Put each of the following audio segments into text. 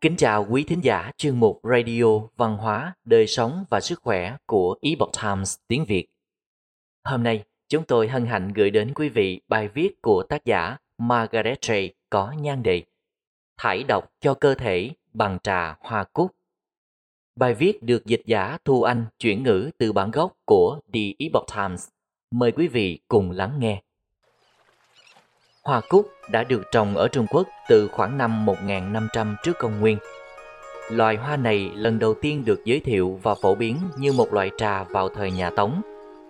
Kính chào quý thính giả chuyên mục Radio Văn hóa, Đời sống và Sức khỏe của Epoch Times tiếng Việt. Hôm nay, chúng tôi hân hạnh gửi đến quý vị bài viết của tác giả Margaret Ray có nhan đề Thải độc cho cơ thể bằng trà hoa cúc. Bài viết được dịch giả Thu Anh chuyển ngữ từ bản gốc của The Epoch Times. Mời quý vị cùng lắng nghe. Hoa cúc đã được trồng ở Trung Quốc từ khoảng năm 1500 trước công nguyên. Loài hoa này lần đầu tiên được giới thiệu và phổ biến như một loại trà vào thời nhà Tống,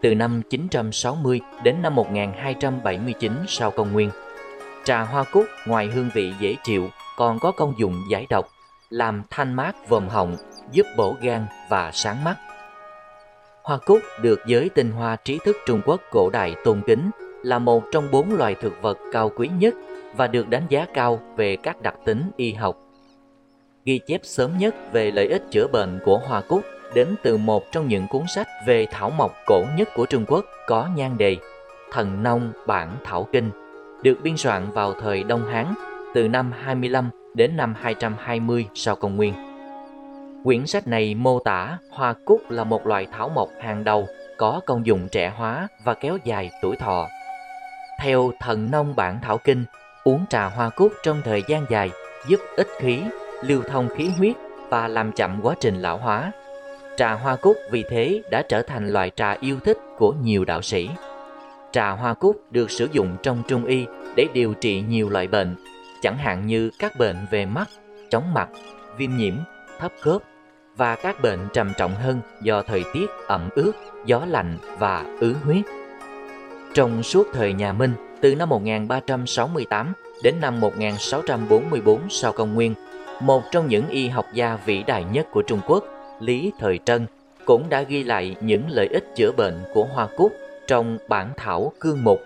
từ năm 960 đến năm 1279 sau công nguyên. Trà hoa cúc ngoài hương vị dễ chịu còn có công dụng giải độc, làm thanh mát vòm họng, giúp bổ gan và sáng mắt. Hoa cúc được giới tinh hoa trí thức Trung Quốc cổ đại tôn kính là một trong bốn loài thực vật cao quý nhất và được đánh giá cao về các đặc tính y học. Ghi chép sớm nhất về lợi ích chữa bệnh của hoa cúc đến từ một trong những cuốn sách về thảo mộc cổ nhất của Trung Quốc có nhan đề Thần Nông Bản Thảo Kinh, được biên soạn vào thời Đông Hán từ năm 25 đến năm 220 sau công nguyên. Quyển sách này mô tả hoa cúc là một loài thảo mộc hàng đầu có công dụng trẻ hóa và kéo dài tuổi thọ theo thần nông bản thảo kinh, uống trà hoa cúc trong thời gian dài giúp ích khí, lưu thông khí huyết và làm chậm quá trình lão hóa. Trà hoa cúc vì thế đã trở thành loại trà yêu thích của nhiều đạo sĩ. Trà hoa cúc được sử dụng trong trung y để điều trị nhiều loại bệnh, chẳng hạn như các bệnh về mắt, chóng mặt, viêm nhiễm, thấp khớp và các bệnh trầm trọng hơn do thời tiết ẩm ướt, gió lạnh và ứ huyết. Trong suốt thời nhà Minh, từ năm 1368 đến năm 1644 sau công nguyên, một trong những y học gia vĩ đại nhất của Trung Quốc, Lý Thời Trân, cũng đã ghi lại những lợi ích chữa bệnh của hoa cúc trong bản thảo cương mục.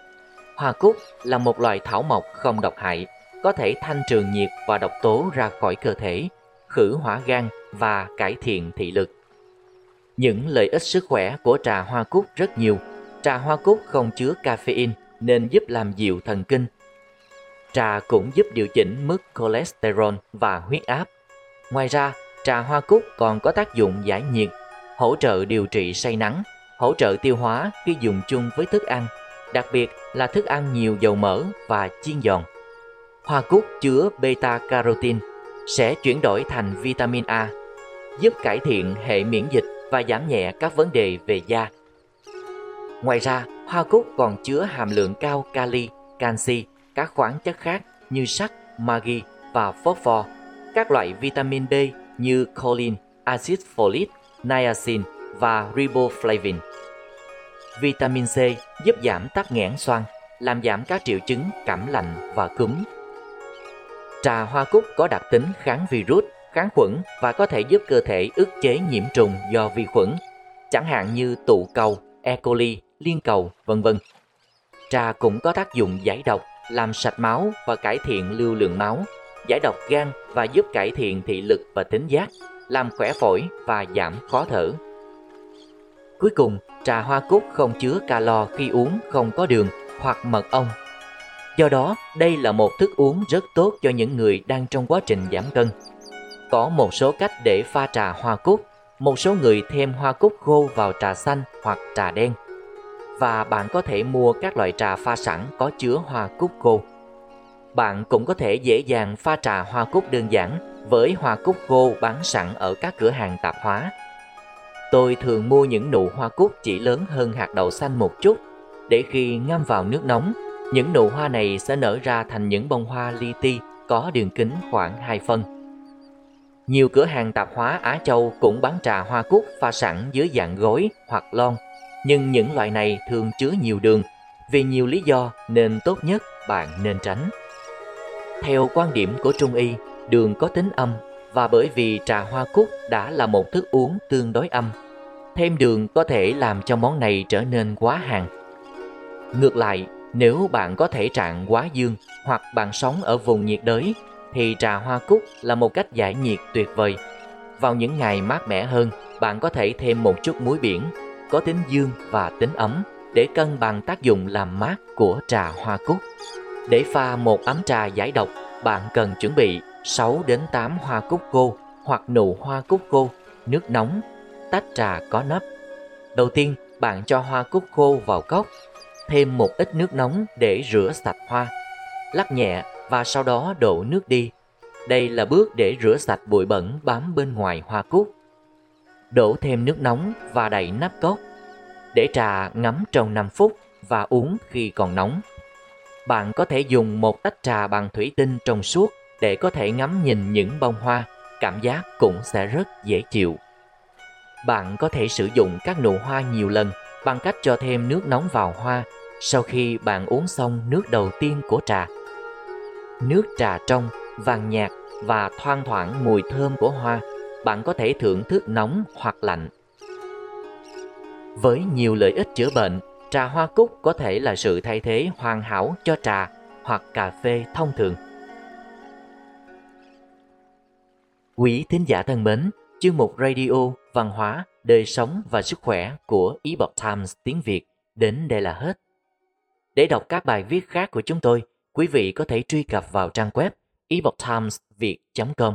Hoa cúc là một loài thảo mộc không độc hại, có thể thanh trường nhiệt và độc tố ra khỏi cơ thể, khử hỏa gan và cải thiện thị lực. Những lợi ích sức khỏe của trà hoa cúc rất nhiều – Trà hoa cúc không chứa caffeine nên giúp làm dịu thần kinh. Trà cũng giúp điều chỉnh mức cholesterol và huyết áp. Ngoài ra, trà hoa cúc còn có tác dụng giải nhiệt, hỗ trợ điều trị say nắng, hỗ trợ tiêu hóa khi dùng chung với thức ăn, đặc biệt là thức ăn nhiều dầu mỡ và chiên giòn. Hoa cúc chứa beta carotene sẽ chuyển đổi thành vitamin A, giúp cải thiện hệ miễn dịch và giảm nhẹ các vấn đề về da. Ngoài ra, hoa cúc còn chứa hàm lượng cao kali, canxi, các khoáng chất khác như sắt, magie và phosphor, các loại vitamin B như choline, axit folic, niacin và riboflavin. Vitamin C giúp giảm tắc nghẽn xoang, làm giảm các triệu chứng cảm lạnh và cúm. Trà hoa cúc có đặc tính kháng virus, kháng khuẩn và có thể giúp cơ thể ức chế nhiễm trùng do vi khuẩn, chẳng hạn như tụ cầu, E. coli liên cầu, vân vân. Trà cũng có tác dụng giải độc, làm sạch máu và cải thiện lưu lượng máu, giải độc gan và giúp cải thiện thị lực và tính giác, làm khỏe phổi và giảm khó thở. Cuối cùng, trà hoa cúc không chứa calo khi uống không có đường hoặc mật ong. Do đó, đây là một thức uống rất tốt cho những người đang trong quá trình giảm cân. Có một số cách để pha trà hoa cúc. Một số người thêm hoa cúc khô vào trà xanh hoặc trà đen và bạn có thể mua các loại trà pha sẵn có chứa hoa cúc khô. Bạn cũng có thể dễ dàng pha trà hoa cúc đơn giản với hoa cúc khô bán sẵn ở các cửa hàng tạp hóa. Tôi thường mua những nụ hoa cúc chỉ lớn hơn hạt đậu xanh một chút để khi ngâm vào nước nóng, những nụ hoa này sẽ nở ra thành những bông hoa li ti có đường kính khoảng 2 phân. Nhiều cửa hàng tạp hóa Á Châu cũng bán trà hoa cúc pha sẵn dưới dạng gối hoặc lon nhưng những loại này thường chứa nhiều đường. Vì nhiều lý do nên tốt nhất bạn nên tránh. Theo quan điểm của Trung Y, đường có tính âm và bởi vì trà hoa cúc đã là một thức uống tương đối âm, thêm đường có thể làm cho món này trở nên quá hàn. Ngược lại, nếu bạn có thể trạng quá dương hoặc bạn sống ở vùng nhiệt đới thì trà hoa cúc là một cách giải nhiệt tuyệt vời. Vào những ngày mát mẻ hơn, bạn có thể thêm một chút muối biển có tính dương và tính ấm để cân bằng tác dụng làm mát của trà hoa cúc. Để pha một ấm trà giải độc, bạn cần chuẩn bị 6 đến 8 hoa cúc khô hoặc nụ hoa cúc khô, nước nóng, tách trà có nắp. Đầu tiên, bạn cho hoa cúc khô vào cốc, thêm một ít nước nóng để rửa sạch hoa. Lắc nhẹ và sau đó đổ nước đi. Đây là bước để rửa sạch bụi bẩn bám bên ngoài hoa cúc. Đổ thêm nước nóng và đậy nắp cốc. Để trà ngấm trong 5 phút và uống khi còn nóng. Bạn có thể dùng một tách trà bằng thủy tinh trong suốt để có thể ngắm nhìn những bông hoa, cảm giác cũng sẽ rất dễ chịu. Bạn có thể sử dụng các nụ hoa nhiều lần bằng cách cho thêm nước nóng vào hoa sau khi bạn uống xong nước đầu tiên của trà. Nước trà trong, vàng nhạt và thoang thoảng mùi thơm của hoa, bạn có thể thưởng thức nóng hoặc lạnh. Với nhiều lợi ích chữa bệnh, trà hoa cúc có thể là sự thay thế hoàn hảo cho trà hoặc cà phê thông thường. Quý thính giả thân mến, chương mục radio, văn hóa, đời sống và sức khỏe của Epoch Times tiếng Việt đến đây là hết. Để đọc các bài viết khác của chúng tôi, quý vị có thể truy cập vào trang web epochtimesviet.com.